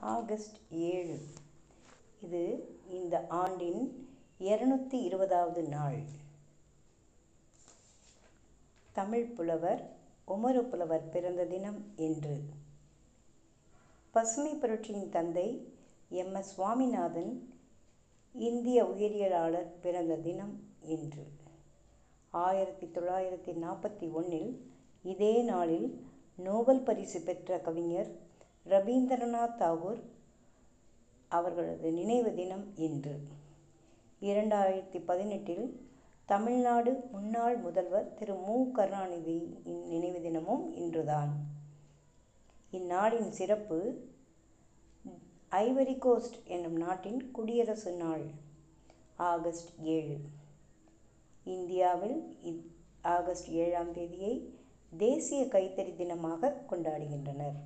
August ஏழு. இது இந்த ஆண்டின் இருநூத்தி இருபதாவது நாள். தமிழ் புலவர் உமறு புலவர் பிறந்த தினம் என்று. பசுமை புரட்சியின் தந்தை எம். எஸ். சுவாமிநாதன் இந்திய உயிரியலாளர் பிறந்த தினம் இன்று ஆயிரத்தி தொள்ளாயிரத்தி நாற்பத்தி ஒன்றில் இதே நாளில் நோபல் பரிசு பெற்ற கவிஞர் ரபீந்திரநாத் தாகூர் அவர்களது நினைவு தினம் இன்று. இரண்டாயிரத்தி பதினெட்டில் தமிழ்நாடு முன்னாள் முதல்வர் திரு மு. கருணாநிதியின் நினைவு தினமும் இன்றுதான். இந்நாளின் சிறப்பு ஐவரி கோஸ்ட் என்னும் நாட்டின் குடியரசு நாள் ஆகஸ்ட் ஏழு. இந்தியாவில் ஆகஸ்ட் ஏழாம் தேதியை தேசிய கைத்தறி தினமாக கொண்டாடுகின்றனர்.